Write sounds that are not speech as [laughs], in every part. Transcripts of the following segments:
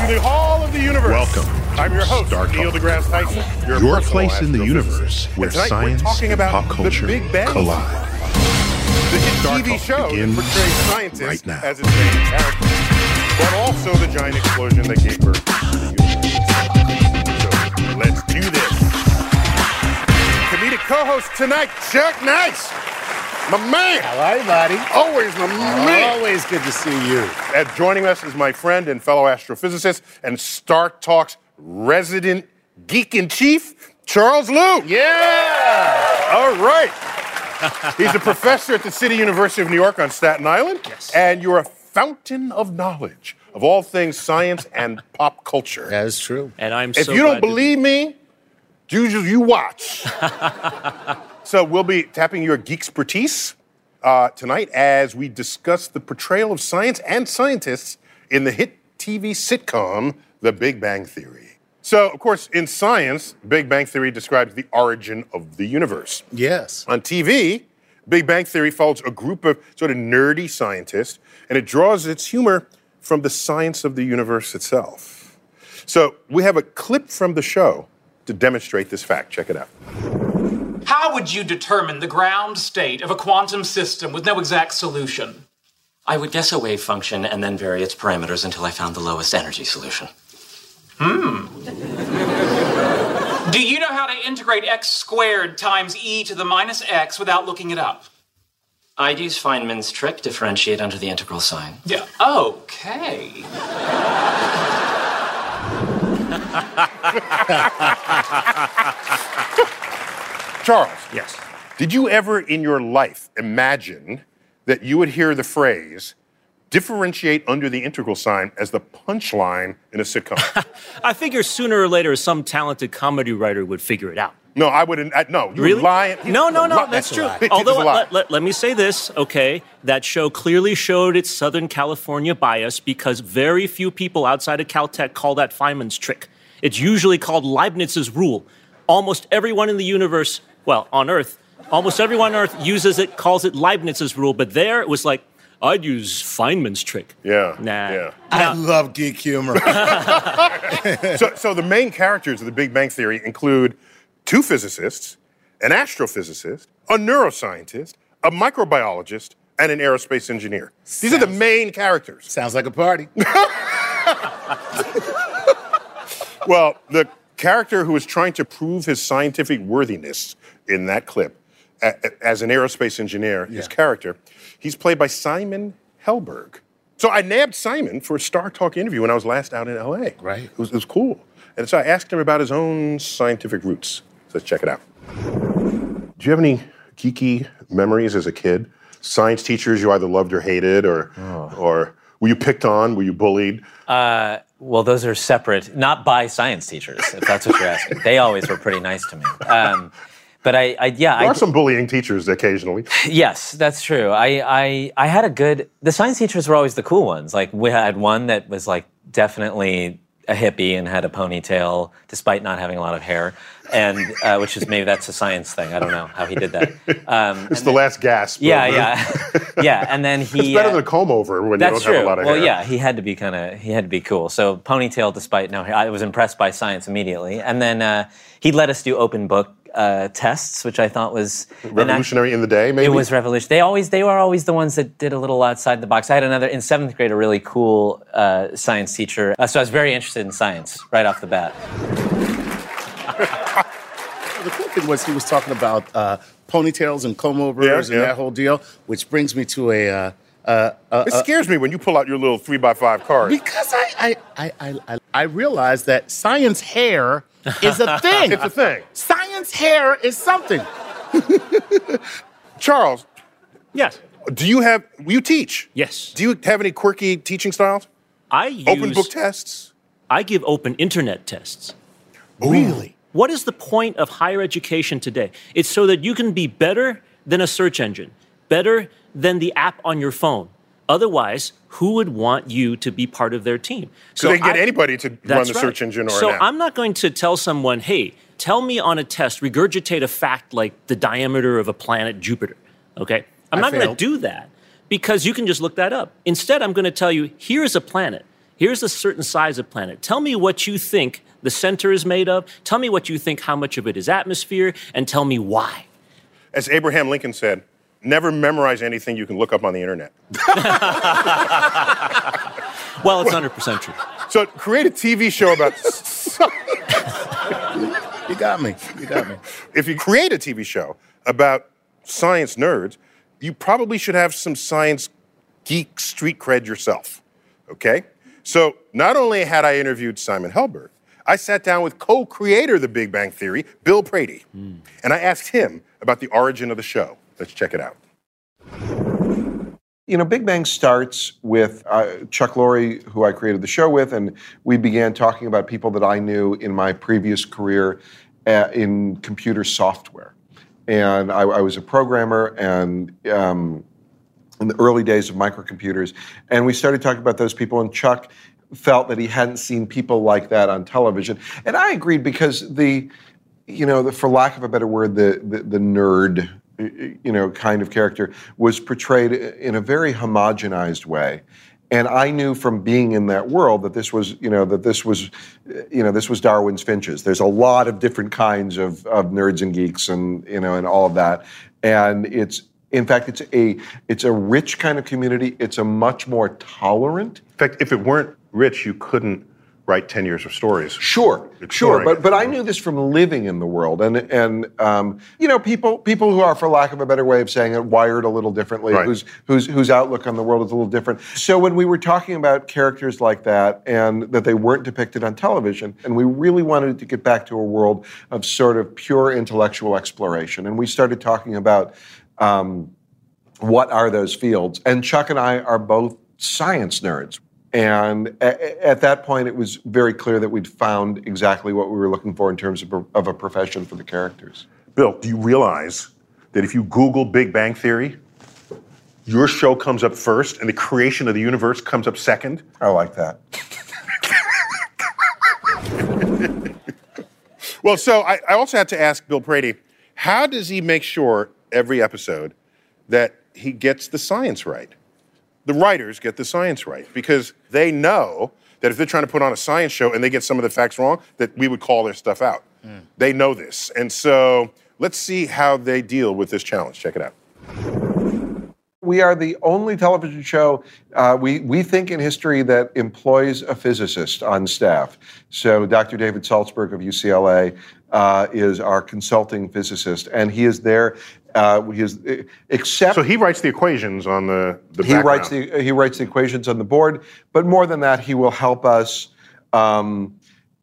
to the Hall of the Universe. Welcome I'm your host, Star Neil deGrasse Tyson. Your, Your place in the universe where science and pop culture the Big Bang collide. The hit TV show begins portrays scientists right now. as its main characters, but also the giant explosion that gave birth to the universe. So let's do this. Comedic co-host tonight, Chuck Nice. My man. How are you, buddy? Always my man. Always good to see you. And joining us is my friend and fellow astrophysicist and StarTalk's resident geek in chief, Charles Liu. Yeah. All right. [laughs] He's a professor at the City University of New York on Staten Island. Yes. And you're a fountain of knowledge of all things science and [laughs] pop culture. That is true. And I'm If so you don't glad to- believe me, you, just- you watch. [laughs] so we'll be tapping your geek expertise uh, tonight as we discuss the portrayal of science and scientists in the hit TV sitcom The Big Bang Theory. So, of course, in science, Big Bang Theory describes the origin of the universe. Yes. On TV, Big Bang Theory follows a group of sort of nerdy scientists, and it draws its humor from the science of the universe itself. So we have a clip from the show to demonstrate this fact. Check it out. How would you determine the ground state of a quantum system with no exact solution? I would guess a wave function and then vary its parameters until I found the lowest energy solution. Hmm. Do you know how to integrate x squared times e to the minus x without looking it up? I'd use Feynman's trick, differentiate under the integral sign. Yeah. Okay. [laughs] Charles, Yes. did you ever in your life imagine that you would hear the phrase differentiate under the integral sign as the punchline in a sitcom? [laughs] I figure sooner or later some talented comedy writer would figure it out. no, I wouldn't. I, no, you Really? lying. No, no, no, that's true. Although, let, let- let me say this, okay? That show clearly showed its Southern California bias because very few people outside of Caltech call that Feynman's trick. It's usually called Leibniz's rule. Almost everyone in the universe, well, on Earth, almost everyone on Earth uses it, calls it Leibniz's rule, but there it was like, I'd use Feynman's trick. yeah, Nah. yeah. I love geek humor. [laughs] [laughs] So, so the main characters of the Big Bang Theory include two physicists, an astrophysicist, a neuroscientist, a microbiologist, and an aerospace engineer. These are the main characters. Sounds like a party. [laughs] Well, the character who is trying to prove his scientific worthiness in that clip as an aerospace engineer, his character, he's played by Simon Helberg. So I nabbed Simon for a StarTalk interview when I was last out in LA. Right. It was, it was cool. And so I asked him about his own scientific roots. So let's check it out. Do you have any geeky memories as a kid? Science teachers you either loved or hated, or, oh. or were you picked on? Were you bullied? Well, those are separate, not by science teachers, if that's what you're asking. They always were pretty nice to me. Um, but I, I yeah, There I, are some bullying teachers occasionally. [laughs] yes, that's true. I, I, I had a good. The science teachers were always the cool ones. Like we had one that was like definitely a hippie and had a ponytail, despite not having a lot of hair, and uh, which is maybe that's a science thing. I don't know how he did that. Um, It's the last gasp. yeah, yeah, [laughs] yeah. And then he. It's better uh, than a comb over when you don't true. have a lot of well, hair. Well, yeah, he had to be kind of he had to be cool. So ponytail, despite no hair, I was impressed by science immediately. And then uh, he let us do open book uh, tests, which I thought was an act- Revolutionary in the day, maybe. It was revolutionary. They always they were always the ones that did a little outside the box. I had another in seventh grade, a really cool uh, science teacher. Uh, so I was very interested in science right off the bat. [laughs] the cool thing was he was talking about uh, ponytails and comb overs Yeah, and yeah. that whole deal, which brings me to a. Uh, uh, uh, It scares me when you pull out your little three by five card. because I, I, I, I, I, I realized that science hair is a [laughs] thing. It's a thing. Science hair is something. [laughs] Charles, Yes. do you have? You teach. Yes. Do you have any quirky teaching styles? I use, Open book tests. I give open internet tests. Really? What is the point of higher education today? It's so that you can be better than a search engine, better than the app on your phone. Otherwise, who would want you to be part of their team? So they can get I- anybody to run the right. search engine or so. I'm not going to tell someone, hey, tell me on a test, regurgitate a fact like the diameter of a planet Jupiter. Okay? I'm I not going to do that because you can just look that up. Instead, I'm going to tell you, here's a planet. Here's a certain size of planet. Tell me what you think the center is made of. Tell me what you think how much of it is atmosphere, and tell me why. As Abraham Lincoln said, never memorize anything you can look up on the internet. [laughs] Well, it's 100% true. So create a TV show about. [laughs] You got me. You got me. if you create a TV show about science nerds, you probably should have some science geek street cred yourself. Okay? So not only had I interviewed Simon Helberg, I sat down with co-creator of The Big Bang Theory, Bill Prady, hmm. and I asked him about the origin of the show. Let's check it out. You know, Big Bang starts with uh, Chuck Lorre, who I created the show with, and we began talking about people that I knew in my previous career uh, in computer software. And I, I was a programmer and um, in the early days of microcomputers. And we started talking about those people, and Chuck felt that he hadn't seen people like that on television. And I agreed because the, you know, the, for lack of a better word, the, the, the nerd, you know, kind of character was portrayed in a very homogenized way. And I knew from being in that world that this was, you know, that this was, you know, this was Darwin's finches. There's a lot of different kinds of, of nerds and geeks, and you know, and all of that. And it's, in fact, it's a, it's a rich kind of community. It's a much more tolerant. In fact, if it weren't rich, you couldn't write 10 years of stories. Sure, sure, but but I knew this from living in the world, and and um, you know people people who are, for lack of a better way of saying it, wired a little differently, Right. whose whose whose outlook on the world is a little different. So when we were talking about characters like that, and that they weren't depicted on television, and we really wanted to get back to a world of sort of pure intellectual exploration, and we started talking about. Um, what are those fields? And Chuck and I are both science nerds. And at that point, it was very clear that we'd found exactly what we were looking for in terms of a, of a profession for the characters. Bill, do you realize that if you Google Big Bang Theory, your show comes up first and the creation of the universe comes up second? I like that. [laughs] Well, so I, I also had to ask Bill Prady, how does he make sure every episode that he gets the science right? The writers get the science right because they know that if they're trying to put on a science show and they get some of the facts wrong, that we would call their stuff out. Hmm. They know this. And so let's see how they deal with this challenge. Check it out. We are the only television show, uh, we, we think in history, that employs a physicist on staff. So Dr. David Saltzberg of UCLA uh, is our consulting physicist, and he is there. Uh, he is, except So he writes the equations on the, the he writes the he writes the equations on the board but more than that he will help us um,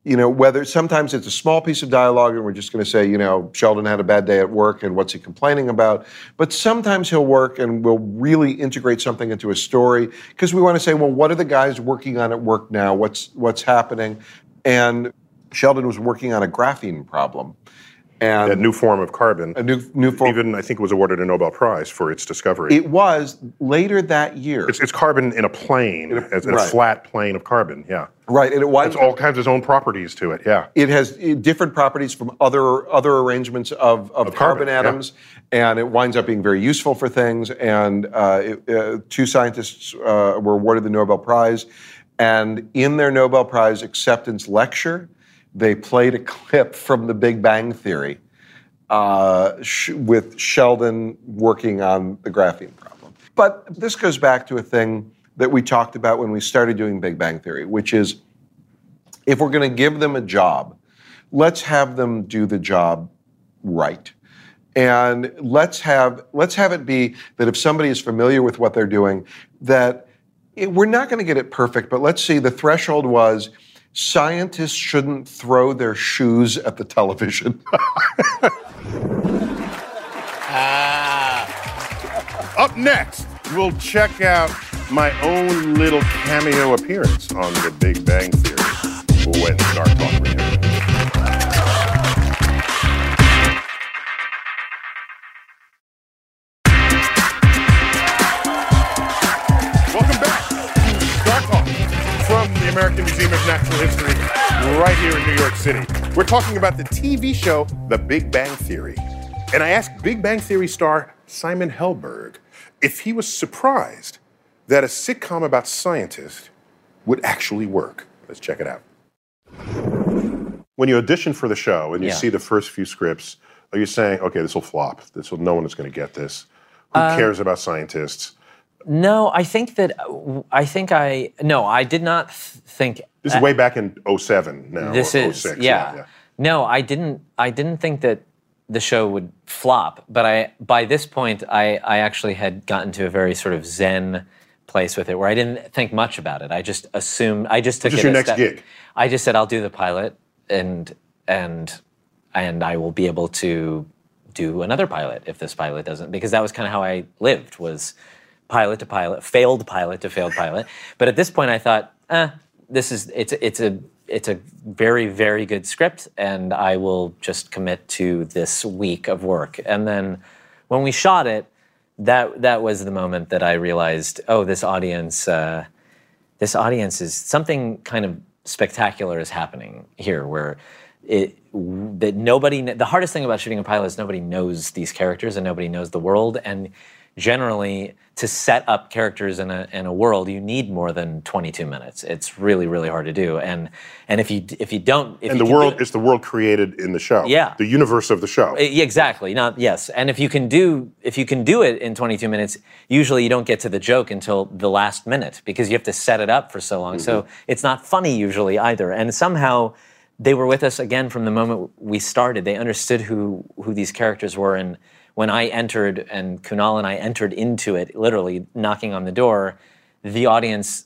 you know whether sometimes it's a small piece of dialogue and we're just going to say you know sheldon had a bad day at work and what's he complaining about? But sometimes he'll work and we'll really integrate something into a story because we want to say well what are the guys working on at work now? What's what's happening? And sheldon was working on a graphene problem and a new form of carbon. a new new form Even, I think, was awarded a Nobel Prize for its discovery. it was later that year it's, it's carbon in a plane, In a- as in a flat plane of carbon, yeah. right and it was It's all kinds of its own properties to it, yeah. it has uh, different properties from other other arrangements of, of, Of carbon, carbon, yeah. atoms, and it winds up being very useful for things. And uh, it, uh, two scientists uh, were awarded the Nobel Prize, and in their Nobel Prize acceptance lecture, they played a [laughs] clip from The Big Bang Theory uh, sh- with Sheldon working on the graphene problem. But this goes back to a thing that we talked about when we started doing Big Bang Theory, which is if we're going to give them a job, let's have them do the job right. And let's have let's have it be that if somebody is familiar with what they're doing, that it, we're not going to get it perfect, but let's see the threshold was scientists shouldn't throw their shoes at the television. [laughs] Ah. Up next, we'll check out my own little cameo appearance on The Big Bang Theory returns. American Museum of Natural History right here in New York City. We're talking about the TV show The Big Bang Theory. And I asked Big Bang Theory star Simon Helberg if he was surprised that a sitcom about scientists would actually work. Let's check it out. When you audition for the show and you Yeah. see the first few scripts, are you saying, okay, this will flop? This will, no one is going to get this. Who Um, cares about scientists? No, I think that uh, I think I no, I did not think This is uh, way back in 07 now. this is 06, yeah. No, I didn't. I didn't think that the show would flop. But I by this point, I I actually had gotten to a very sort of zen place with it, where I didn't think much about it. I just assumed. I just took Just it your next step- gig. I just said I'll do the pilot, and and and I will be able to do another pilot if this pilot doesn't, because that was kind of how I lived was pilot to pilot, failed pilot to failed pilot. But at this point, I thought, eh, this is it's it's a it's a very very good script, and I will just commit to this week of work. And then when we shot it, that that was the moment that I realized, oh, this audience. Uh, this audience is something kind of spectacular is happening here where it that nobody the hardest thing about shooting a pilot is nobody knows these characters and nobody knows the world and generally to set up characters in a in a world you need more than 22 minutes it's really really hard to do and and if you if you don't if And you the world it- is the world created in the show. Yeah. The universe of the show. Exactly. Not yes. And if you can do if you can do it in 22 minutes, usually you don't get to the joke until the last minute because you have to set it up for so long. So mm-hmm. it's not funny usually either. And somehow they were with us again from the moment we started. They understood who who these characters were and when I entered and Kunal and I entered into it, literally knocking on the door, the audience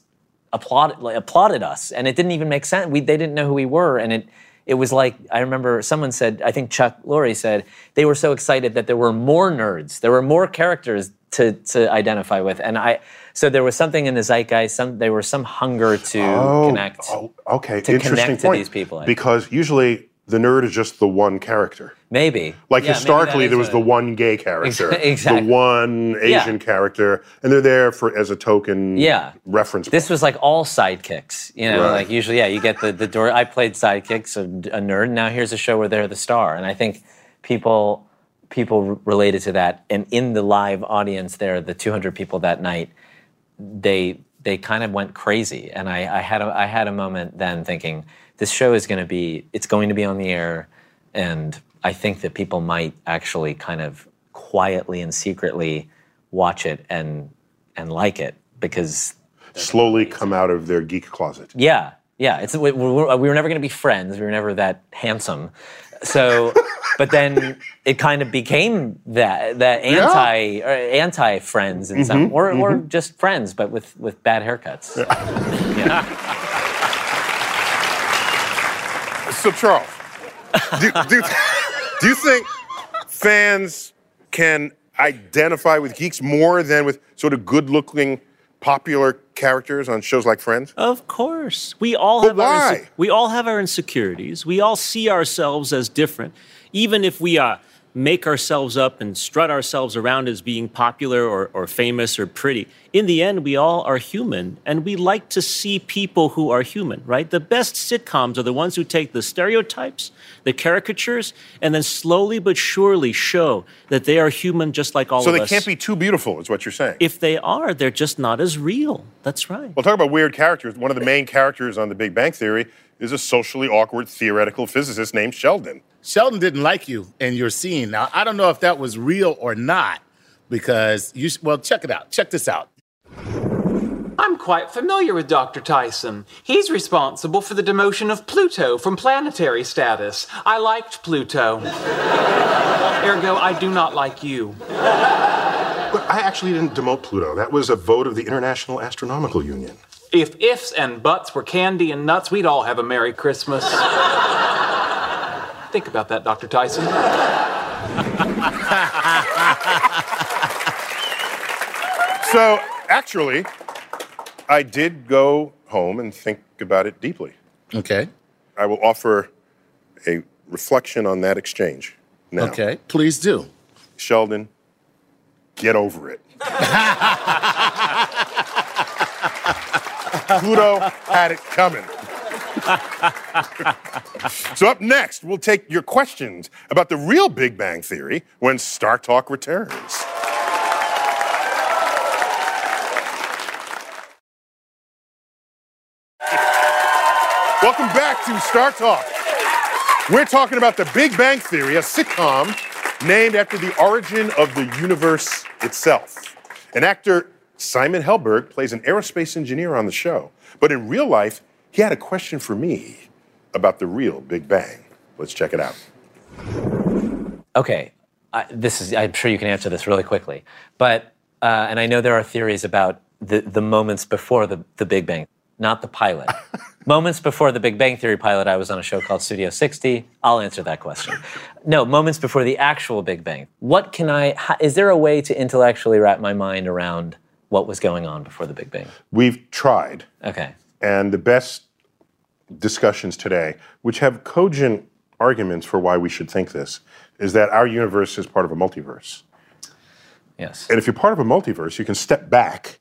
applauded like, applauded us, and it didn't even make sense. We they didn't know who we were, and it it was like I remember someone said, I think Chuck Lorre said they were so excited that there were more nerds, there were more characters to to identify with, and I so there was something in the zeitgeist, some there was some hunger to oh, connect. Oh, okay. to Interesting connect to these people, I think. Because usually the nerd is just the one character. Maybe Like Yeah, historically, is there was a- the one gay character, exactly. the one Asian character, and they're there for as a token Yeah. reference. This was like all sidekicks, you know. Right. Like usually, yeah, you get the the door. I played sidekicks, a, a nerd. Now here's a show where they're the star, and I think people people related to that. And in the live audience, there, the 200 people that night, they they kind of went crazy, and I, I had a, I had a moment then thinking this show is going to be it's going to be on the air, and I think that people might actually kind of quietly and secretly watch it and and like it because slowly come out of their geek closet. yeah, yeah. It's we, we were we were never going to be friends. We were never that handsome. So, [laughs] but then it kind of became that that anti or anti friends in some mm-hmm, or or mm-hmm. just friends, but with with bad haircuts. Yeah. [laughs] So, Charles, do, do, [laughs] do you think fans can identify with geeks more than with sort of good-looking, popular characters on shows like Friends? Of course. We all But have our why? inse- we all have our insecurities. We all see ourselves as different. Even if we uh, make ourselves up and strut ourselves around as being popular or, or famous or pretty, in the end, we all are human. And we like to see people who are human, right? The best sitcoms are the ones who take the stereotypes, the caricatures, and then slowly but surely show that they are human just like all So of they can't be too beautiful, is what you're saying. if they are, they're just not as real. That's right. Well, talk about weird characters. One of the main characters on The Big Bang Theory is a socially awkward theoretical physicist named Sheldon. Sheldon didn't like you in your scene. Now, I don't know if that was real or not because you, well, check it out. Check this out. I'm quite familiar with Dr. Tyson. He's responsible for the demotion of Pluto from planetary status. I liked Pluto. Ergo, I do not like you. But I actually didn't demote Pluto. That was a vote of the International Astronomical Union. If ifs and buts were candy and nuts, we'd all have a Merry Christmas. Think about that, Dr. Tyson. [laughs] So, actually, I did go home and think about it deeply. Okay. I will offer a reflection on that exchange now. Okay. Please do. Sheldon, get over it. [laughs] Pluto had it coming. [laughs] so, up next, we'll take your questions about the real Big Bang Theory when StarTalk returns. Welcome back to StarTalk. We're talking about The Big Bang Theory, a sitcom named after the origin of the universe itself. An actor, Simon Helberg, plays an aerospace engineer on the show. But in real life, he had a question for me about the real Big Bang. Let's check it out. Okay, I, this is. I'm sure you can answer this really quickly, but uh, and I know there are theories about the, the moments before the, the Big Bang, not the pilot. [laughs] moments before the Big Bang Theory pilot, I was on a show called Studio 60. I'll answer that question. No, moments before the actual Big Bang. What can I? How, is there a way to intellectually wrap my mind around what was going on before the Big Bang? We've tried, Okay. And the best discussions today, which have cogent arguments for why we should think this, is that our universe is part of a multiverse. Yes. And if you're part of a multiverse, you can step back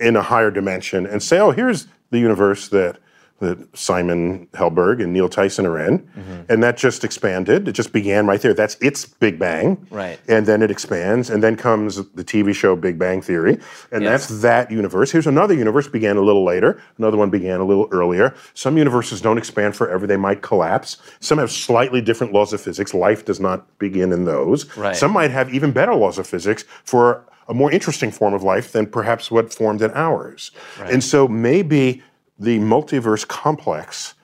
in a higher dimension and say, oh, here's the universe that, that Simon Helberg and Neil Tyson are in. Mm-hmm. And that just expanded. It just began right there. That's its Big Bang. Right. And then it expands. And then comes the TV show Big Bang Theory. And Yes. that's that universe. Here's another universe, began a little later. Another one began a little earlier. Some universes don't expand forever, they might collapse. Some have slightly different laws of physics. Life does not begin in those. Right. Some might have even better laws of physics for a more interesting form of life than perhaps what formed in ours. And so maybe the multiverse complex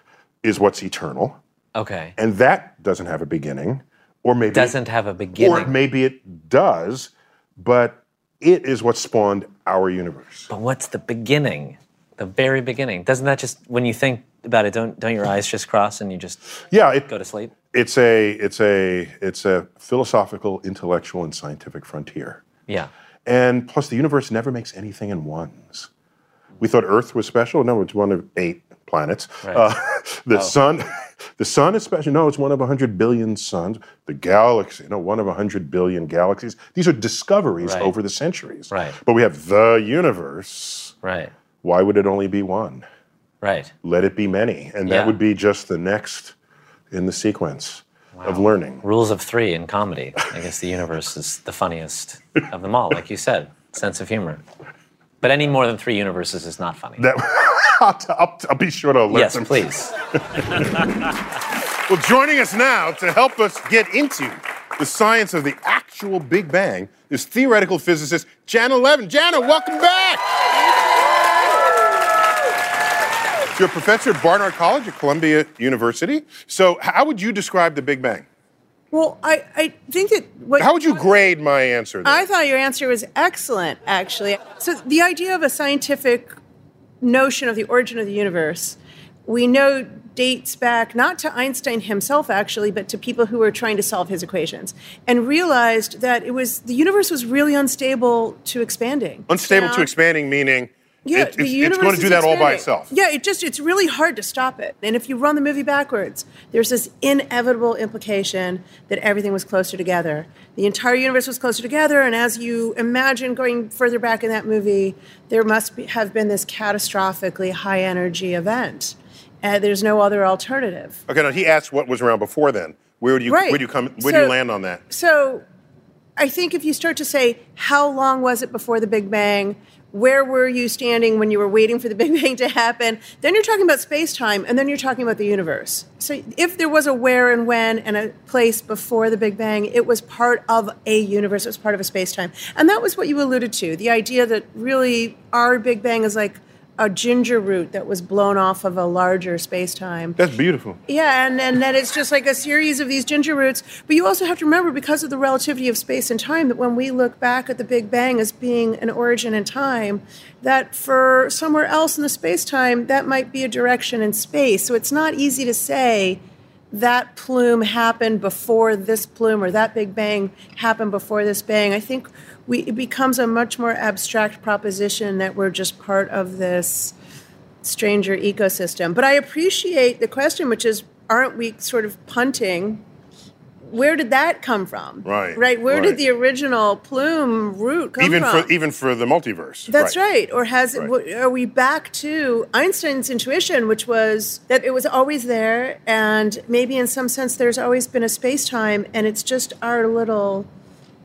is what's eternal, Okay. and that doesn't have a beginning, or maybe Doesn't have a beginning, or maybe it does, but it is what spawned our universe. But what's the beginning? The very beginning. Doesn't that just when you think about it, don't don't your eyes just cross and you just Yeah, it, go to sleep? it's a it's a it's a philosophical, intellectual, and scientific frontier. Yeah. And plus, the universe never makes anything in ones. We thought Earth was special. No, it's one of eight planets. Right. Uh, [laughs] the sun, [laughs] the sun is special. No, it's one of hundred billion suns. The galaxy, no, one of hundred billion galaxies. These are discoveries Right. over the centuries. Right. But we have the universe. Right. Why would it only be one? Right. Let it be many, and Yeah. that would be just the next in the sequence of learning. Rules of three in comedy. I guess the universe is the funniest of them all, like you said. Sense of humor. But any more than three universes is not funny. That, [laughs] I'll, I'll, I'll be sure to alert yes, them. please. [laughs] Well, joining us now to help us get into the science of the actual Big Bang is theoretical physicist Janna Levin. Janna, welcome back. You're a professor at Barnard College at Columbia University. So, how would you describe the Big Bang? Well, I, I think that what How would you grade my answer? There? I thought your answer was excellent, actually. So the idea of a scientific notion of the origin of the universe, we know dates back not to Einstein himself, actually, but to people who were trying to solve his equations, and realized that it was the universe was really unstable to expanding. Unstable to expanding, meaning Yeah, it- the it's, it's going to do that all by itself. Yeah, it just it's really hard to stop it. And if you run the movie backwards, there's this inevitable implication that everything was closer together. The entire universe was closer together, and as you imagine going further back in that movie, there must be, have been this catastrophically high energy event. And there's no other alternative. Okay, now he asked what was around before then. Where do you Right. where do you come where do you land on that? So I think if you start to say, how long was it before the Big Bang? Where were you standing when you were waiting for the [laughs] Big Bang to happen? Then you're talking about space time, and then you're talking about the universe. So if there was a where and when and a place before the Big Bang, it was part of a universe, it was part of a space time. And that was what you alluded to the idea that really our Big Bang is like a ginger root that was blown off of a larger space time. That's beautiful. Yeah, and, and that it's just like a series of these ginger roots. But you also have to remember, because of the relativity of space and time, that when we look back at the Big Bang as being an origin in time, that for somewhere else in the space time, that might be a direction in space. So it's not easy to say that plume happened before this plume or that Big Bang happened before this bang. I think we, it becomes a much more abstract proposition that we're just part of this stranger ecosystem. But I appreciate the question, which is, aren't we sort of punting? Where did that come from? Right, Right. Where right. did the original plume root come even from? for even for the multiverse. That's right. Or has Right. w are we back to Einstein's intuition, which was that it was always there, and maybe in some sense there's always been a space time, and it's just our little,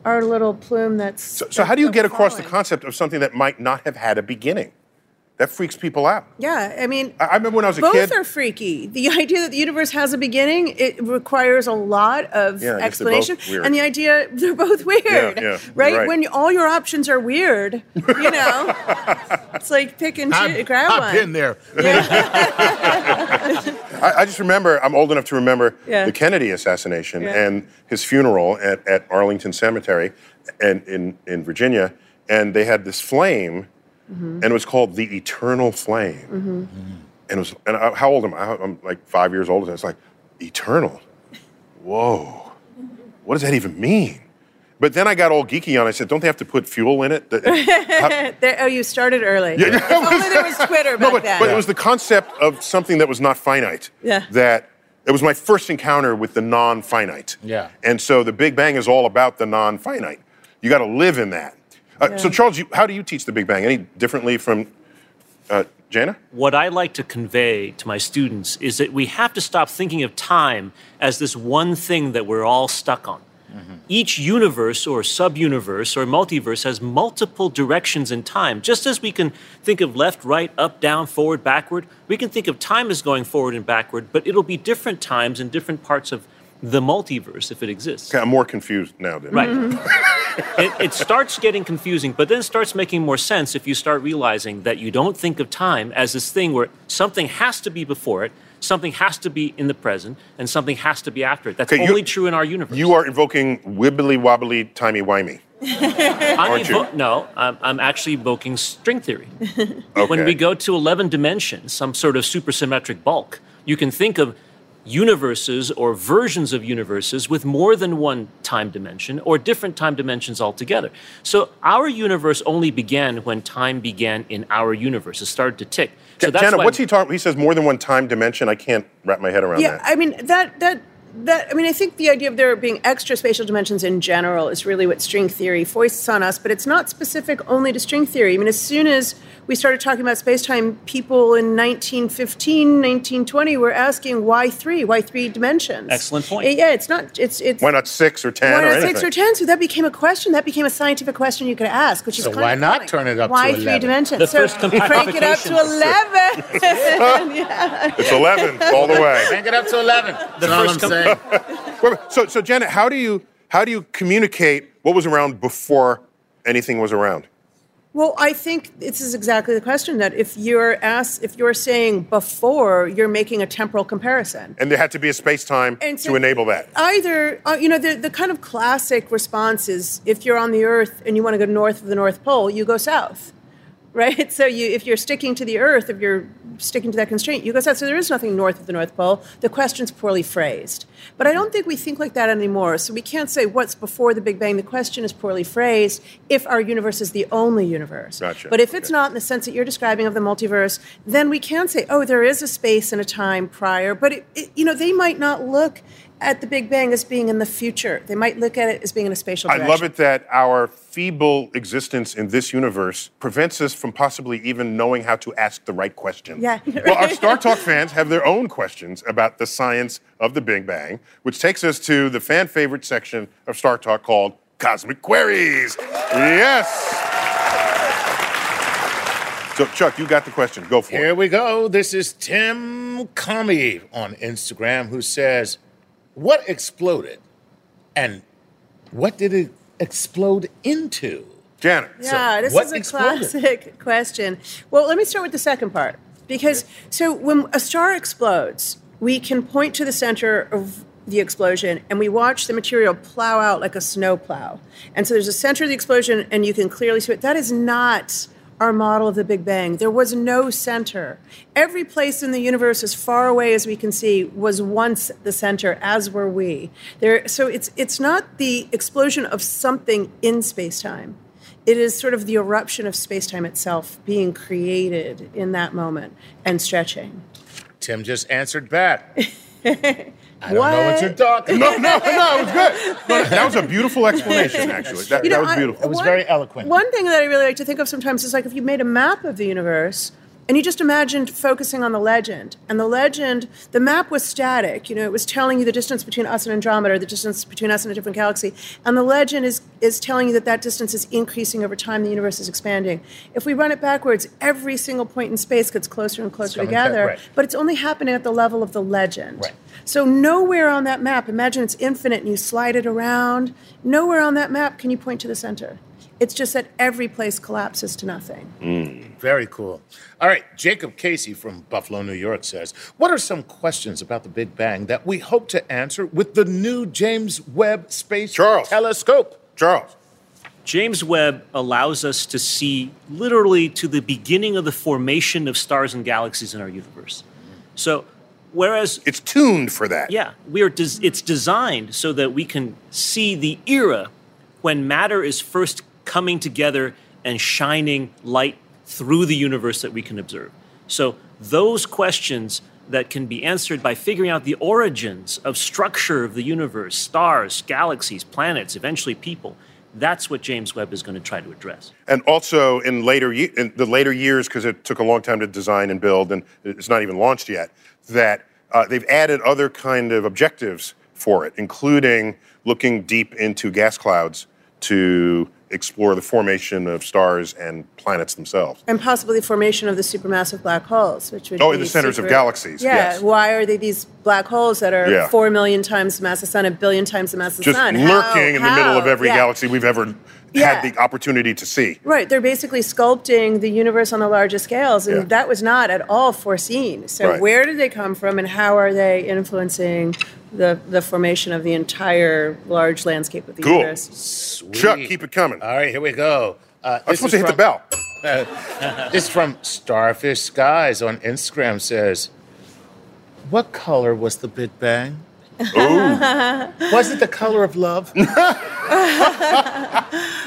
our little plume that's. So, so how do you get across the concept of something that might not have had a beginning? that freaks people out. Yeah, I mean, I, I remember when I was a both kid. are freaky. The [laughs] idea that the universe has a beginning it requires a lot of Yeah, I both explanation, weird. and the idea [laughs] they're both weird, Yeah, yeah, right? right. When all your options are weird, you know, [laughs] it's like pick and choose, I've, grab I've one. been there. I, I just remember, I'm old enough to remember Yeah. the Kennedy assassination Yeah. and his funeral at, at Arlington Cemetery and in, in Virginia. And they had this flame, Mm-hmm. and it was called the Eternal Flame. And it was, and I, how old am I? I'm like five years old, and it's like, eternal? Whoa. What does that even mean? But then I got all geeky on it. I said, don't they have to put fuel in it? That- [laughs] how- There, oh, you started early. Yeah, If only there was [laughs] Twitter back no, but, then. but it was the concept of something that was not finite. Yeah. That it was my first encounter with the non-finite. Yeah. And so the Big Bang is all about the non-finite. You got to live in that. Uh, So Charles, you, how do you teach the Big Bang? Any differently from uh, Janna? What I like to convey to my students is that we have to stop thinking of time as this one thing that we're all stuck on. Each universe or sub-universe or multiverse has multiple directions in time. Just as we can think of left, right, up, down, forward, backward, we can think of time as going forward and backward, but it'll be different times in different parts of the multiverse if it exists. Okay, I'm more confused now. Than Right. Mm-hmm. [laughs] it, it starts getting confusing, but then it starts making more sense if you start realizing that you don't think of time as this thing where something has to be before it, something has to be in the present, and something has to be after it. That's Okay, you- only true in our universe. You are invoking wibbly wobbly timey wimey. [laughs] I'm evo- No, I'm, I'm actually evoking string theory. Okay. [laughs] When we go to 11 dimensions, some sort of supersymmetric bulk, you can think of universes or versions of universes with more than one time dimension or different time dimensions altogether. So our universe only began when time began in our universe. It started to tick. So that's Jana, why what's he talking? He says more than one time dimension. I can't wrap my head around yeah, that. I mean that that that I mean I think the idea of there being extra spatial dimensions in general is really what string theory foists on us, but it's not specific only to string theory. I mean, as soon as we started talking about space-time, people in 1915, 1920 were asking why three, why three dimensions? Excellent point. Yeah, it's not. It's it's Why not six or ten Why not anything? six or ten? So that became a question. That became a scientific question you could ask, which is So kind why of not funny. turn it up to why 11? three dimensions? The so first crank it up to compactification. eleven. [laughs] It's eleven all the way. Crank it up to 11. That's all I'm first com- saying. [laughs] Wait, wait, So, so Janet, how do you how do you communicate what was around before anything was around? Well, I think this is exactly the question that if you're asked, if you're saying before, you're making a temporal comparison. And there had to be a space time so to enable that. Either, uh, you know, the, the kind of classic response is if you're on the Earth and you want to go north of the North Pole, you go south, right? So you, if you're sticking to the Earth, if you're sticking to that constraint, you go south. So there is nothing north of the North Pole. The question's poorly phrased. But I don't think we think like that anymore. So we can't say what's before the Big Bang. The question is poorly phrased if our universe is the only universe. Gotcha. But if it's Okay. not in the sense that you're describing of the multiverse, then we can say, oh, there is a space and a time prior. But it, it, you know, they might not look at the Big Bang as being in the future. They might look at it as being in a spatial I love it that our feeble existence in this universe prevents us from possibly even knowing how to ask the right question. Yeah. [laughs] Well, our StarTalk fans have their own questions about the science of the Big Bang, which takes us to the fan favorite section of StarTalk called Cosmic Queries. Yes. So, Chuck, you got the question. Go for Here it. Here we go. This is Tim Comey on Instagram who says, What exploded? And what did it explode into? Janet. Yeah, this what is a exploded? classic [laughs] question. Well, let me start with the second part. Because, so when a star explodes, we can point to the center of the explosion and we watch the material plow out like a snow plow. And so there's a center of the explosion and you can clearly see it. That is not our model of the Big Bang. There was no center. Every place in the universe, as far away as we can see, was once the center, as were we. There, so it's it's not the explosion of something in space time. It is sort of the eruption of space time itself being created in that moment and stretching. Tim just answered back. [laughs] I don't know what What? you're talking No, about. no, no, it was good. [laughs] No, that was a beautiful explanation, actually. That, You that know, was I- beautiful. It was very eloquent. One thing that I really like to think of sometimes is like if you made a map of the universe, And you just imagined focusing on the legend. And the legend, the map was static. You know, it was telling you the distance between us and Andromeda, or the distance between us and a different galaxy. And the legend is, is telling you that that distance is increasing over time, the universe is expanding. If we run it backwards, every single point in space gets closer and closer together. right. But it's only happening at the level of the legend. Right. So nowhere on that map, imagine it's infinite and you slide it around. Nowhere on that map can you point to the center. It's just that every place collapses to nothing. Mm. Very cool. All right, Jacob Casey from Buffalo, New York says, What are some questions about the Big Bang that we hope to answer with the new James Webb Space Charles. Telescope? Charles. James Webb allows us to see literally to the beginning of the formation of stars and galaxies in our universe. So, whereas It's tuned for that. yeah, we are des- it's designed so that we can see the era when matter is first coming together and shining light through the universe that we can observe. So those questions that can be answered by figuring out the origins of structure of the universe, stars, galaxies, planets, eventually people. That's what James Webb is going to try to address. And also in later in the later years, because it took a long time to design and build, and it's not even launched yet, that uh, they've added other kind of objectives for it, including looking deep into gas clouds to explore the formation of stars and planets themselves. And possibly the formation of the supermassive black holes, which would Oh, be in the centers of galaxies, Yeah. yes. Why are they these black holes that are Yeah. four million times the mass of the sun, a billion times the mass of the Just sun? lurking How? in the middle of every Yeah. galaxy we've ever Yeah. had the opportunity to see. Right, they're basically sculpting the universe on the largest scales, and Yeah. that was not at all foreseen. So, Right. where did they come from, and how are they influencing the, the formation of the entire large landscape of the Cool. universe? Sweet. Chuck, keep it coming. All right, here we go. Uh, I'm supposed to hit the bell. [laughs] This from Starfish Skies on Instagram says, What color was the Big Bang? Was it the color of love? [laughs]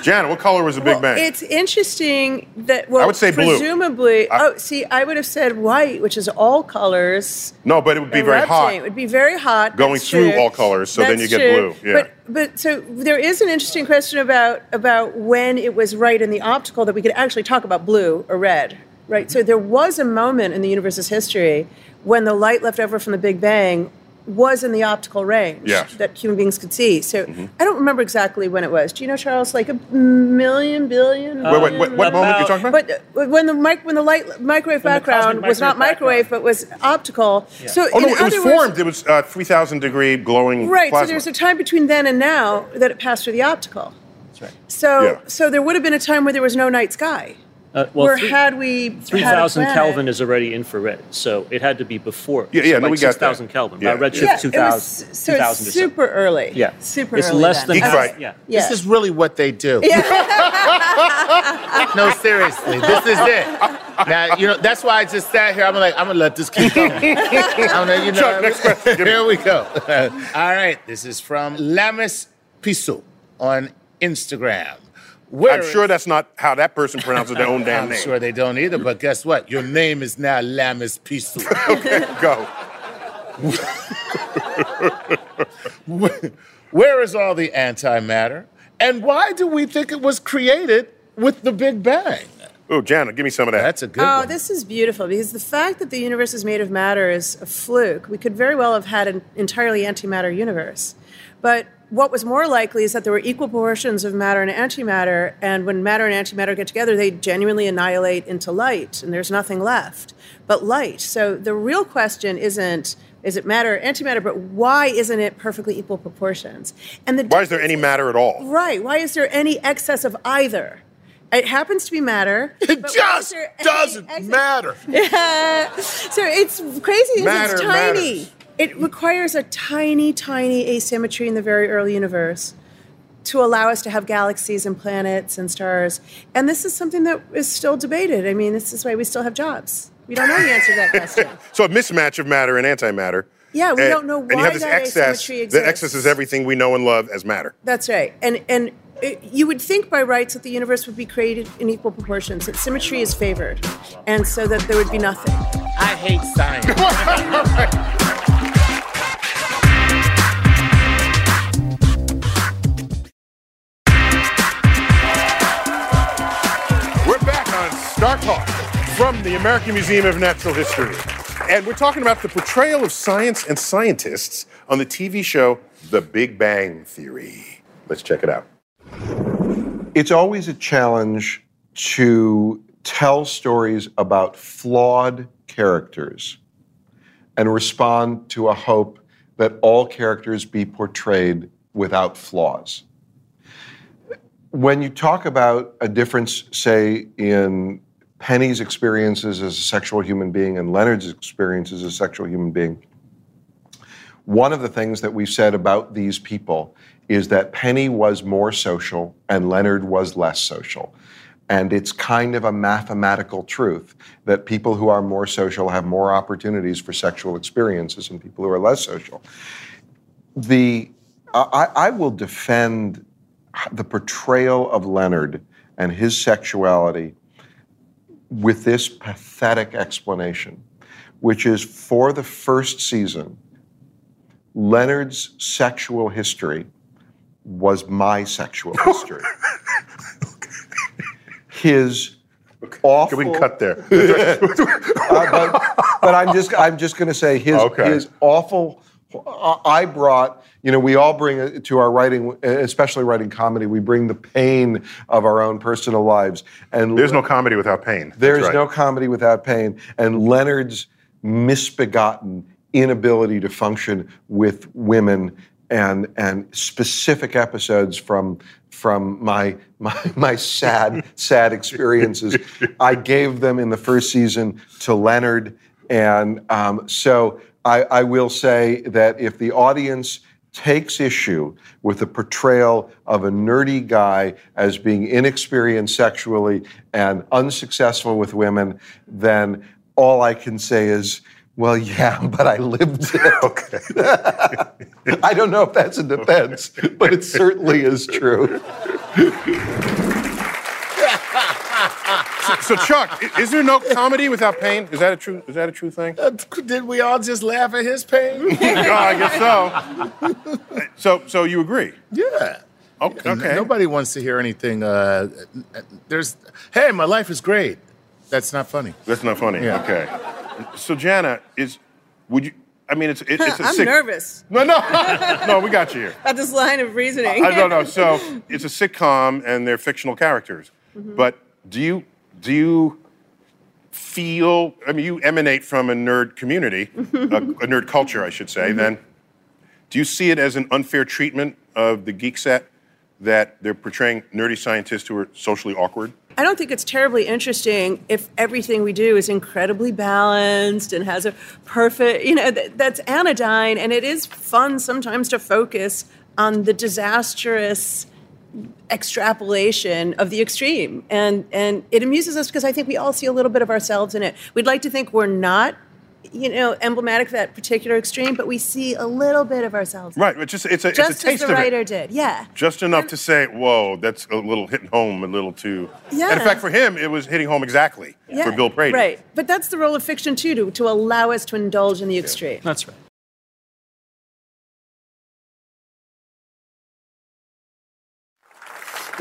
Janet, what color was the Big Well, Bang? It's interesting that well, I would say blue. presumably. I- oh, see, I would have said white, which is all colors. no, but it would be very hot. It would be very hot. Going that's through true. all colors, so then you get true. blue, yeah. But but so there is an interesting question about about when it was right in the optical that we could actually talk about blue or red, right? So there was a moment in the universe's history when the light left over from the Big Bang was in the optical range Yes. Mm-hmm. that human beings could see. So I don't remember exactly when it was. Do you know, Charles? Like a million, billion. Wait, wait, what, what moment are you talking about? But when the mic, when the light microwave the background cosmic was not microwave microwave, but was optical. So oh, no, it was other formed. words- it was uh, 3,000 degree glowing right. plasma. So there's a time between then and now that it passed through the optical. That's right. So Yeah. so there would have been a time where there was no night sky. Uh, well, where three- had we 3000 Kelvin is already infrared, so it had to be before. Yeah, yeah, so no, like we got 6000 Kelvin. Yeah, redshift yeah. Yeah, it 2000. was, so 2000 it's or so. super early. Yeah. super It's early. less then. than Geek half- Fright. Yeah. Yeah. This is really what they do. [laughs] no, seriously, this is it. Now, you know, that's why I just sat here. I'm like, I'm gonna let this keep going. [laughs] I'm gonna, you know, Chuck, next question. Here we go. [laughs] All right, this is from Lamis Piso on Instagram. Where I'm sure that's not how that person pronounces their own [laughs] damn name. I'm sure they don't either, but guess what? Your name is now Lamis Pisu. [laughs] okay, go. [laughs] Where is all the antimatter? And why do we think it was created with the Big Bang? Oh, Janet, give me some of that. That's a good Oh, one. this is beautiful because the fact that the universe is made of matter is a fluke. We could very well have had an entirely antimatter universe. But what was more likely is that there were equal proportions of matter and antimatter, and when matter and antimatter get together, they genuinely annihilate into light, and there's nothing left but light. So the real question isn't is it matter or antimatter, but why isn't it perfectly equal proportions? And the Why is there any matter at all? Right. Why is there any excess of either? It happens to be matter. it but why is just doesn't matter. [laughs] so it's crazy. Matter it's tiny. matters. It requires a tiny, tiny asymmetry in the very early universe to allow us to have galaxies and planets and stars. And this is something that is still debated. I mean, this is why we still have jobs. We don't know the answer to that question. [laughs] So a mismatch of matter and antimatter. Yeah, we And- don't know And you why have this that excess. asymmetry The excess is everything we know and love as matter. That's right. And and it, you would think by rights that the universe would be created in equal proportions, that symmetry is favored, and so that there would be nothing. I hate science. [laughs] Talk from from the American Museum of Natural History. And we're talking about the portrayal of science and scientists on the TV show The Big Bang Theory. Let's check it out. It's always a challenge to tell stories about flawed characters and respond to a hope that all characters be portrayed without flaws. When you talk about a difference, say, in Penny's experiences as a sexual human being and Leonard's experiences as a sexual human being, one of the things that we've said about these people is that Penny was more social and Leonard was less social. And it's kind of a mathematical truth that people who are more social have more opportunities for sexual experiences than people who are less social. The, I, I will defend the portrayal of Leonard and his sexuality with this pathetic explanation, which is for the first season, Leonard's sexual history was my sexual [laughs] history. His awful. Can we cut there? [laughs] Uh, but, but I'm just I'm just going to say his Okay. his awful. I brought you know we all bring it to our writing, especially writing comedy. We bring the pain of our own personal lives, and There's no comedy without pain. There's right. no comedy without pain. And Leonard's misbegotten inability to function with women and and specific episodes from from my my, my sad [laughs] sad experiences. I gave them in the first season to Leonard, and um, so I, I will say that if the audience takes issue with the portrayal of a nerdy guy as being inexperienced sexually and unsuccessful with women, then all I can say is, well, yeah, [laughs] but I lived it. [laughs] Okay. [laughs] I don't know if that's a defense, but it certainly is true. So, Chuck, is there no comedy without pain? Is that a true? Is that a true thing? Uh, Did we all just laugh at his pain? [laughs] no, I guess so. So, so you agree? yeah. Okay. N- okay. Nobody wants to hear anything. Uh, there's, hey, my life is great. That's not funny. That's not funny. Yeah. Okay. So, Janna, is would you? I mean, it's it, it's a [laughs] I'm sick- nervous No, no, [laughs] no. We got you here. about this line of reasoning. I don't know. So it's a sitcom, and they're fictional characters. Mm-hmm. But do you do you feel? I mean, you emanate from a nerd community, a, a nerd culture, I should say. Mm-hmm. Then, do you see it as an unfair treatment of the geek set that they're portraying nerdy scientists who are socially awkward? I don't think it's terribly interesting if everything we do is incredibly balanced and has a perfect, you know, th- that's anodyne. And it is fun sometimes to focus on the disastrous extrapolation of the extreme. And, and it amuses us because I think we all see a little bit of ourselves in it. We'd like to think we're not, you know, emblematic of that particular extreme, but we see a little bit of ourselves. Right. But just it's a Just it's a taste as the of writer it. did. Yeah. Just enough to say, "Whoa, that's a little hitting home, a little too." Yeah. And in fact, for him, it was hitting home exactly Yeah, for Bill Prady. Right. But that's the role of fiction, too, to, to allow us to indulge in the extreme. That's right.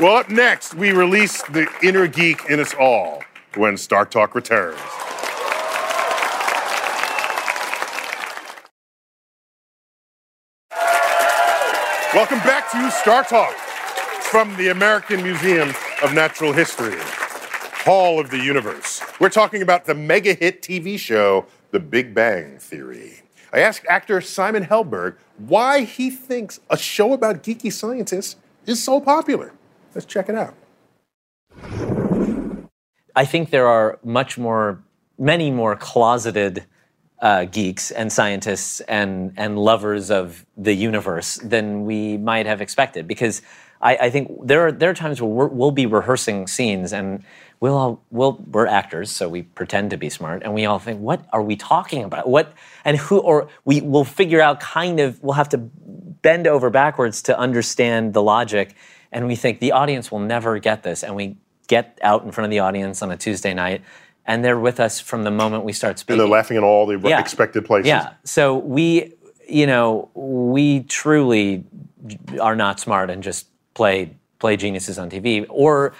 Well, up next, we release the inner geek in us all when StarTalk returns. Welcome back to StarTalk from the American Museum of Natural History, Hall of the Universe. We're talking about the mega hit TV show, The Big Bang Theory. I asked actor Simon Helberg why he thinks a show about geeky scientists is so popular. Let's check it out. I think there are much more, many more closeted uh, geeks and scientists and and lovers of the universe than we might have expected. Because I, I think there are there are times where we're, we'll be rehearsing scenes and we'll all we'll, we're actors, so we pretend to be smart, and we all think, what are we talking about? What and who? Or we will figure out kind of we'll have to bend over backwards to understand the logic, and we think the audience will never get this, and we get out in front of the audience on a Tuesday night, and they're with us from the moment we start speaking. And they're laughing in all the Yeah. expected places. Yeah. So we, you know, we truly are not smart and just play play geniuses on TV. Or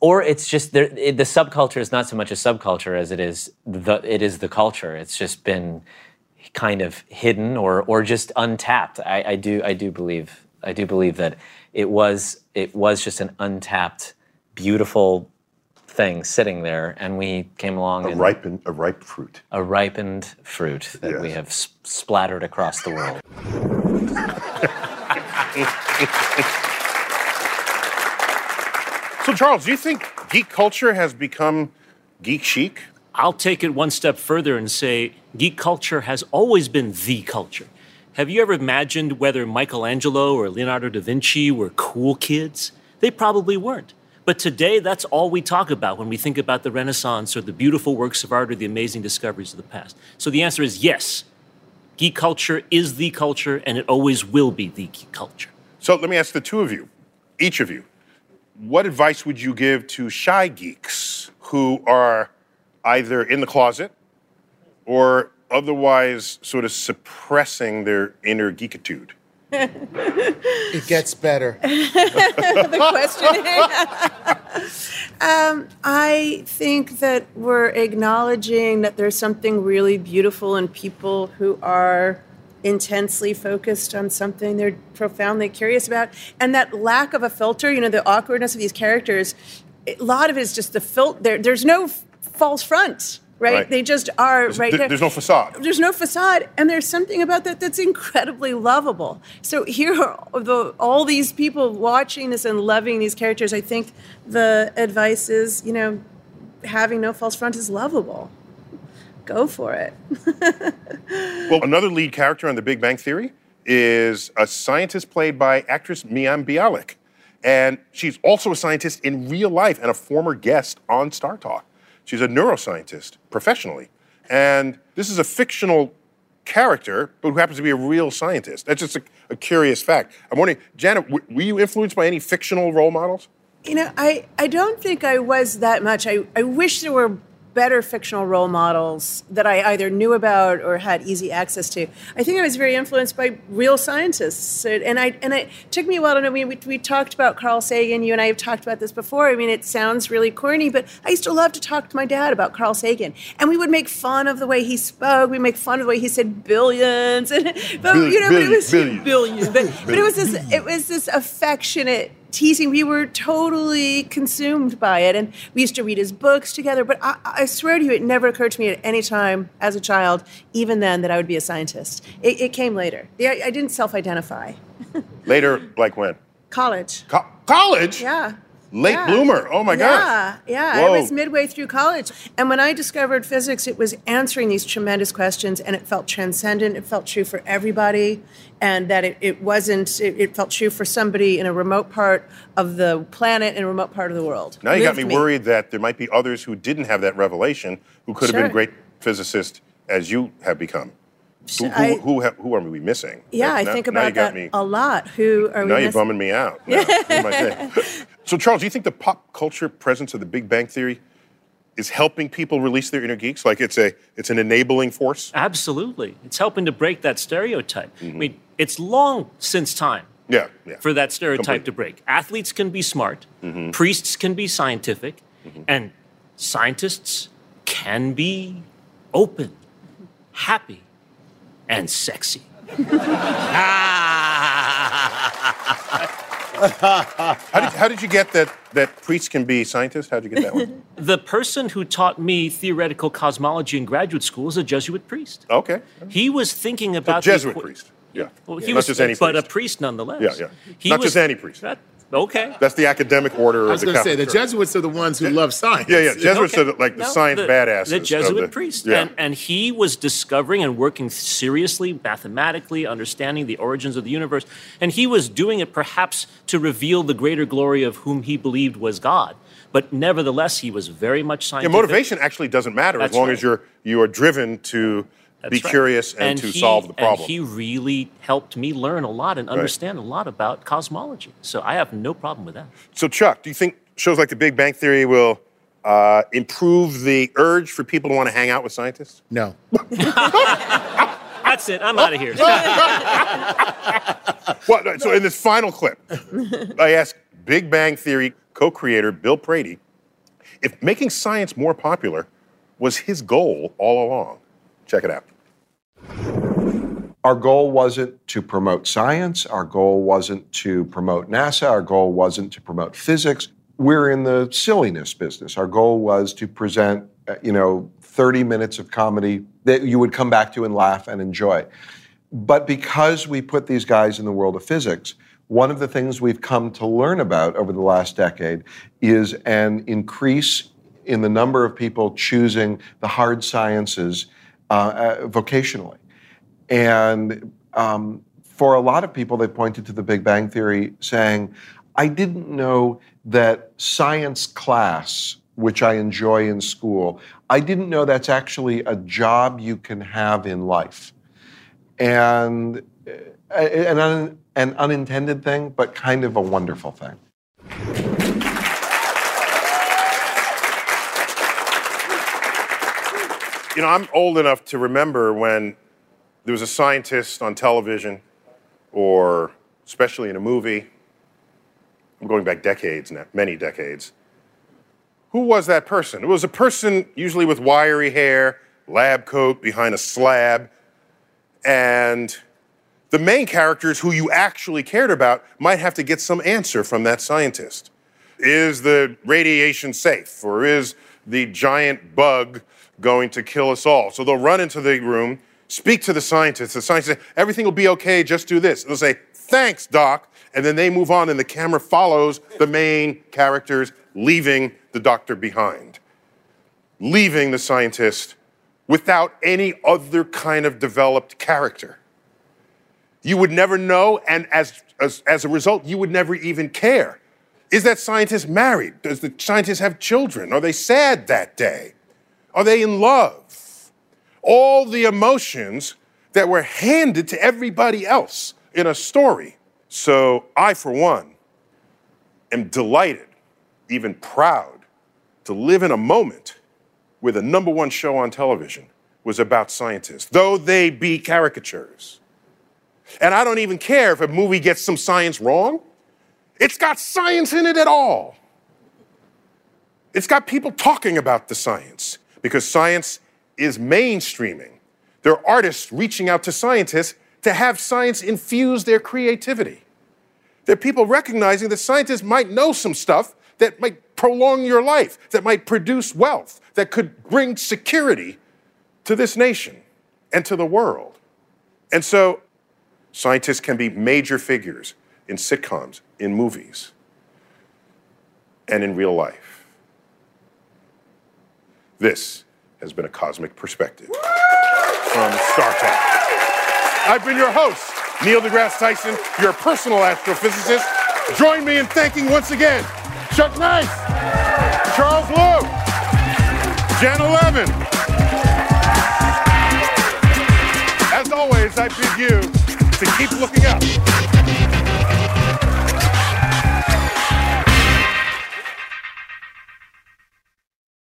or it's just it, the subculture is not so much a subculture as it is the it is the culture. It's just been kind of hidden or or just untapped. I, I do I do believe I do believe that it was it was just an untapped, beautiful thing sitting there, and we came along A and ripened, a ripe fruit. a ripened fruit that we have s- splattered across the world. So, Charles, do you think geek culture has become geek chic? I'll take it one step further and say geek culture has always been the culture. Have you ever imagined whether Michelangelo or Leonardo da Vinci were cool kids? They probably weren't. But today, that's all we talk about when we think about the Renaissance or the beautiful works of art or the amazing discoveries of the past. So the answer is yes. Geek culture is the culture, and it always will be the geek culture. So, let me ask the two of you, each of you, what advice would you give to shy geeks who are either in the closet or otherwise sort of suppressing their inner geekitude? [laughs] It gets better. [laughs] the questioning. [laughs] um, I think that we're acknowledging that there's something really beautiful in people who are intensely focused on something they're profoundly curious about, and that lack of a filter. You know, the awkwardness of these characters. A lot of it is just the filter. There, there's no f- false front. Right? Right. They just are There's, right there- there there's no facade. there's no facade and there's something about that that's incredibly lovable so here are the, all these people watching this and loving these characters i think the advice is you know having no false front is lovable go for it [laughs] Well, another lead character on The Big Bang Theory is a scientist played by actress Mayim Bialik. And she's also a scientist in real life and a former guest on StarTalk. She's a neuroscientist professionally. And this is a fictional character, but who happens to be a real scientist. That's just a, a curious fact. I'm wondering, Janna, w- were you influenced by any fictional role models? You know, I, I don't think I was that much. I, I wish there were better fictional role models that I either knew about or had easy access to. I think I was very influenced by real scientists. And I and it took me a while to know. I mean, we, we talked about Carl Sagan. You and I have talked about this before. I mean, it sounds really corny, but I used to love to talk to my dad about Carl Sagan. And we would make fun of the way he spoke. We make fun of the way he said billions. And, [laughs] but, Bill- you know, but it was billion. billion. But, but it was this it was this affectionate teasing. We were totally consumed by it, and we used to read his books together. But I, I swear to you, it never occurred to me at any time as a child, even then, that I would be a scientist. It, it came later. Yeah, I didn't self-identify. Later, like when? College. Co- college? Yeah. Late Yeah. bloomer. Oh my gosh. Yeah, yeah. Whoa. I was midway through college. And when I discovered physics, it was answering these tremendous questions and it felt transcendent. It felt true for everybody. And that it, it wasn't, it, it felt true for somebody in a remote part of the planet, in a remote part of the world. Now you got Moved me worried that there might be others who didn't have that revelation who could have Sure. been great physicists as you have become. Who, who, I- who, who are we missing? Yeah, I think about that me. a lot. Who are we Now you're bumming me out. Now, [laughs] who am I saying? so, Charles, do you think the pop culture presence of the Big Bang Theory is helping people release their inner geeks? Like it's a it's an enabling force? Absolutely. It's helping to break that stereotype. I mm-hmm. mean, it's long since time Yeah, yeah. for that stereotype Completely. to break. Athletes can be smart, mm-hmm. priests can be scientific, mm-hmm. and scientists can be open, happy, and sexy. [laughs] [laughs] How did, how did you get that that priests can be scientists? How did you get that one? [laughs] The person who taught me theoretical cosmology in graduate school is a Jesuit priest. Okay. He was thinking about the Jesuit equi- priest. Yeah. Well, Yeah, he not was, just any priest. but a priest nonetheless. Yeah, yeah. He Not was- just any priest. That- okay. That's the academic order I was going to say, the Church. Jesuits are the ones who love science. Yeah, yeah. Jesuits Okay. are like the No, science badasses. The Jesuit the- priest. Yeah. And, and he was discovering and working seriously, mathematically, understanding the origins of the universe. And he was doing it perhaps to reveal the greater glory of whom he believed was God. But nevertheless, he was very much Yeah, scientific. motivation actually doesn't matter as long right. as you're you are driven to be right. curious and, to he- solve the problem. And he really helped me learn a lot and understand a lot about cosmology. So I have no problem with that. so, Chuck, do you think shows like The Big Bang Theory will uh, improve the urge for people to want to hang out with scientists? No. [laughs] That's it. I'm out of here. [laughs] Well, so in this final clip, I asked Big Bang Theory co-creator Bill Prady if making science more popular was his goal all along. Check it out. Our goal wasn't to promote science. Our goal wasn't to promote NASA. Our goal wasn't to promote physics. We're in the silliness business. Our goal was to present, uh, you know, 30 minutes of comedy that you would come back to and laugh and enjoy. But because we put these guys in the world of physics, one of the things we've come to learn about over the last decade is an increase in the number of people choosing the hard sciences vocationally. And um, for a lot of people, they pointed to the Big Bang Theory saying, I didn't know that science class, which I enjoy in school, I didn't know that's actually a job you can have in life. And uh, an, un, an unintended thing, but kind of a wonderful thing. You know, I'm old enough to remember when there was a scientist on television or especially in a movie. I'm going back decades now, many decades. Who was that person? It was a person usually with wiry hair, lab coat behind a slab, and the main characters who you actually cared about might have to get some answer from that scientist. Is the radiation safe, or is the giant bug going to kill us all? So they'll run into the room, speak to the scientist. The scientist say, Everything will be okay, just do this. They'll say, Thanks, doc. And then they move on, and the camera follows the main characters, leaving the doctor behind, leaving the scientist without any other kind of developed character. You would never know, and as, as, as a result, you would never even care. Is that scientist married? Does the scientist have children? Are they sad that day? Are they in love? All the emotions that were handed to everybody else in a story. So I, for one, am delighted, even proud, to live in a moment where the number one show on television was about scientists, though they be caricatures. And I don't even care if a movie gets some science wrong. It's got science in it at all. It's got people talking about the science because science is mainstreaming. There are artists reaching out to scientists to have science infuse their creativity. There are people recognizing that scientists might know some stuff that might prolong your life, that might produce wealth, that could bring security to this nation and to the world. And so Scientists can be major figures in sitcoms, in movies, and in real life. This has been a cosmic perspective from StarTalk. I've been your host, Neil deGrasse Tyson, your personal astrophysicist. Join me in thanking once again Chuck Nice, Charles Liu, Janna Levin. As always, I bid you to keep looking up.